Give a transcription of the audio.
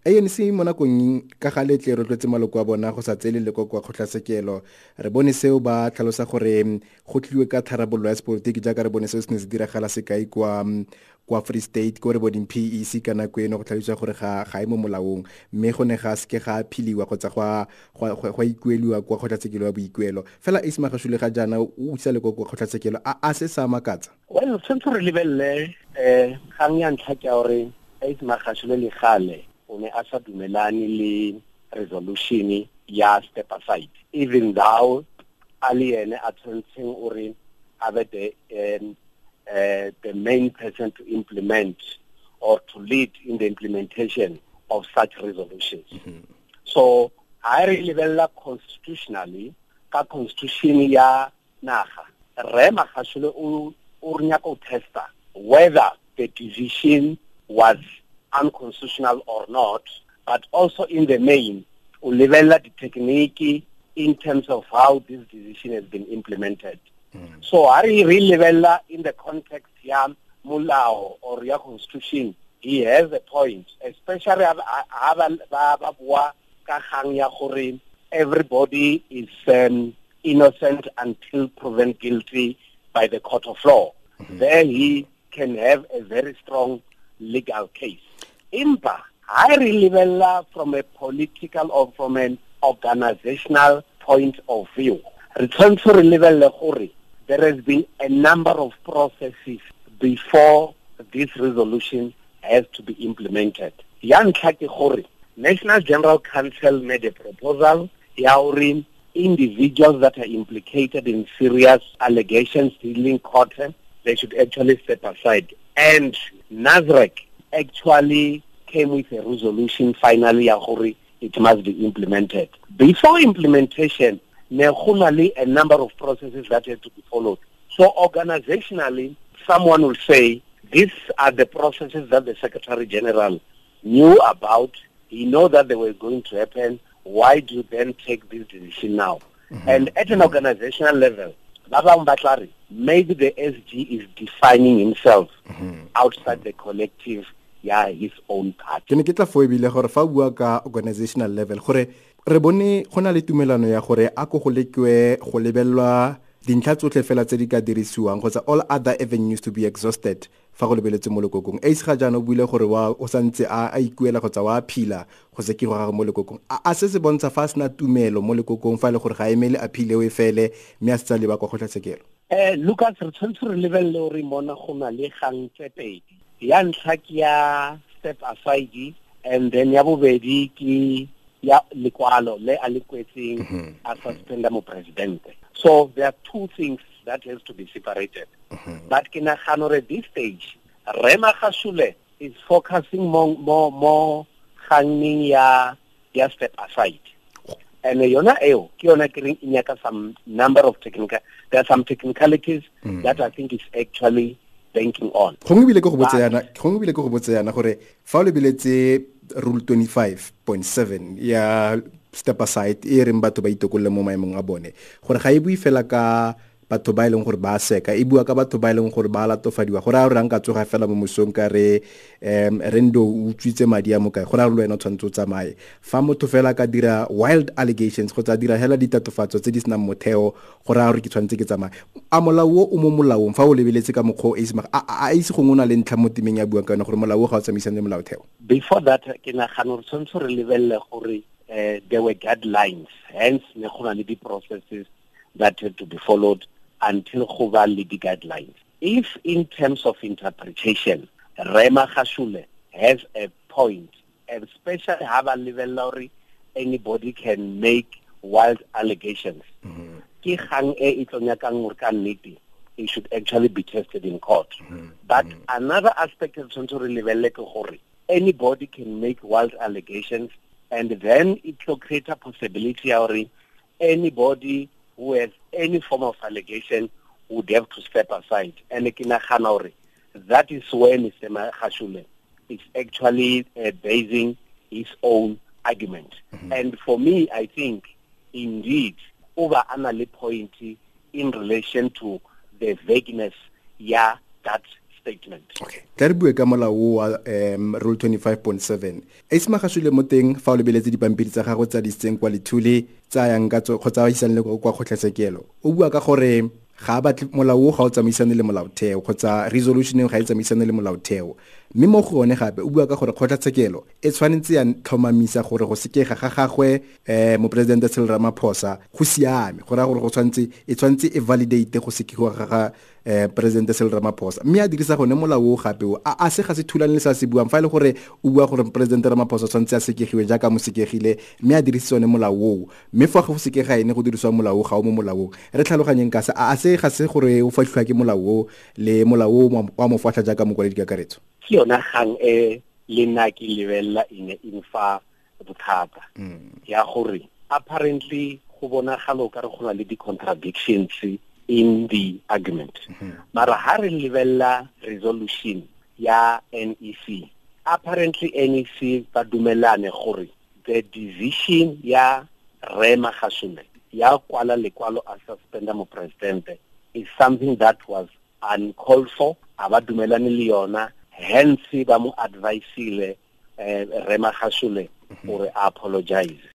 anc mo nakong ka ga letle rotlwetse maloko a bona go sa tsele leko kwa kgotlatshekelo re bone seo ba tlhalosa gore go tliwe ka tharabololo ya sepolotiki jaaka re bone seo se ne se diragala sekai kwa kwa free state ko re boding p e ka nako eno go tlhaloswa gore ga e mo molaong. Mme go ne ga seke ga philiwa kgotsa gwa ikueliwa kwa kgotlatshekelo ya boikuelo. Fela ace magashule ga jaana o isa leko kwa kgotlatshekelo a se sa makatsa. Well tshwanetse re lebelele um kgang ya ntlha ke ya gore ace magashule le gale ne a sa dumelane le resolution ya step aside even though a le ene a tshwanetseng o re a be the um, uh, the main person to implement or to lead in the implementation of such resolutions mm -hmm. so ha re lebella constitutionally ka constitution ya naga re magashule o o nyaka o testa whether the decision was unconstitutional or not, but also in the main, ulivela the technique in terms of how this decision has been implemented. Mm. So Ari Rilivella in the context ya mulao or ya constitution, he has a point, especially everybody is um, innocent until proven guilty by the court of law. Mm -hmm. There he can have a very strong legal case. Impa, I lebella from a political or from an organizational point of view. Return to lebella gore there has been a number of processes before this resolution has to be implemented. Ya ntlha ke gore National General Council made a proposal ya gore individuals that are implicated in serious allegations dealing court they should actually step aside and NASREC actually came with a resolution finally Yahori, it must be implemented. Before implementation, there are a number of processes that have to be followed. So organizationally, someone will say, these are the processes that the Secretary General knew about. He knew that they were going to happen. Why do you then take this decision now? Mm -hmm. And at an organizational level, maybe the SG is defining himself mm -hmm. outside the collective ya his own part ke ne ke tla fo ebile gore fa bua ka organizational level gore re bone go na le tumelano ya gore a ko go lekwe go lebellwa dintlha tsotlhe fela tse di ka dirisiwang kgotsa all other avenues to be exhausted fa go lebeletse mo lekokong ace ga jaana o buile gore o santse a ikuela kgotsa wa phila go se ke go gage mo lekokong a se se bontsha fa a sena tumelo mo lekokong fa e le gore ga emele a phile o e fele mme a se tsa leba kwa kgotlatshekelo. Eh lucas re tshwanetse re lebelele gore mona go na le gang tse pedi ya ntlha ke ya step aside and then ya bobedi ke ya lekwalo le a le kwetseng mm-hmm. a suspenda mo presidente so there are two things that has to be separated mm-hmm. but ke nagana gore this stage Rre Magashule is focusing more more more gangning ya ya step aside and yona eo ke yona ke reng e nyaka some number of technical there are some technicalities mm. that i think is actually banking on. Gongwe bile ke go botsa yana gongwe bile ke go botsa yana gore fa o lebeletse rule 25.7 ya step aside e reng batho ba itokolle mo maemong a bone gore ga e bui fela ka batho ba e leng gore ba seka. E bua ka batho ba e leng gore ba latofadiwa. Gore a gore ranka tsoga fela mo mosong ka re um rendo o utswitse madi a mokae gore a re le wena o tshwanetse o tsamaye. Fa motho fela ka dira wild allegations kgotsa dira fela ditatofatso tse di senang motheo gore a gore ke tshwanetse ke tsamaye. A molao o o mo molaong fa o lebeletse ka mokgwa o ace a ise gongwe o na le ntlha mo temeng ya buang ka yone gore molao o ga o tsamaisang le molaotheo. Before that ke nagana gore tshwanetse re lebelele gore uh, there were guidelines. Hence there were na di-processes that had to be followed until go le guidelines if in terms of interpretation Rre Magashule has a point especially ha ba lebella anybody can make wild allegations ke gang e e tlonyakang gore it should actually be tested in court mm -hmm. but mm -hmm. another aspect of tshwanetse re lebelele ke gore anybody can make wild allegations and then it will create a possibility gore anybody who has any form of allegation would have to step aside. And that is when Mr. Khashule is actually uh, basing his own argument. Mm -hmm. And for me, I think, indeed, over another point in relation to the vagueness, yeah, that statement. Okay. Tla re bue ka molao wa um rule 25.7 ace magashule mo teng fa o lebeletse dipampiri tsa gago tsa disitseng kwa lethule tsa yang ka kgotsa isang le kwa kgotlatshekelo o bua ka gore ga batle molao o ga o tsamaisane le molaotheo kgotsa resolution ga e tsamaisane le molaotheo. Mme mo go one gape o bua ka gore kgotlatshekelo e tshwanetse ya tlhomamisa gore go sekega ga gagwe um moporesidente sel Ramaphosa go siame. Go raya gore go tshwanetse e tshwanetse e validate go sekegiwa ga ga um presidente Cyril Ramaphosa. Mme a dirisa gone molao o gape o a se ga se thulane le sa se buang fa e le gore o bua gore presidente Ramaphosa tshwanetse a sekegiwe jaaka mo sekegile mme a dirisitse one molao o mme fa go sekega ene go dirisiwa molao ga o mo molaong. Re tlhaloganyeng ka se a se ga se gore o fatlhiwa ke molao o le molao o wa mo fatlha jaaka mokwaledi kakaretso. Ke yona gang e le nna ke lebelela ene ne e fa bothata. Ya gore apparently go bonagala o ka re go na le di-contradictions in the argument. Mara ha re lebelela resolution ya NEC apparently NEC ba dumelane gore the decision ya Rre Magashule ya kwala lekwalo a suspenda mo president is something that was uncalled for. Aba dumelane le yona. Hence ba mo advisile eh, Rre Magashule gore apologize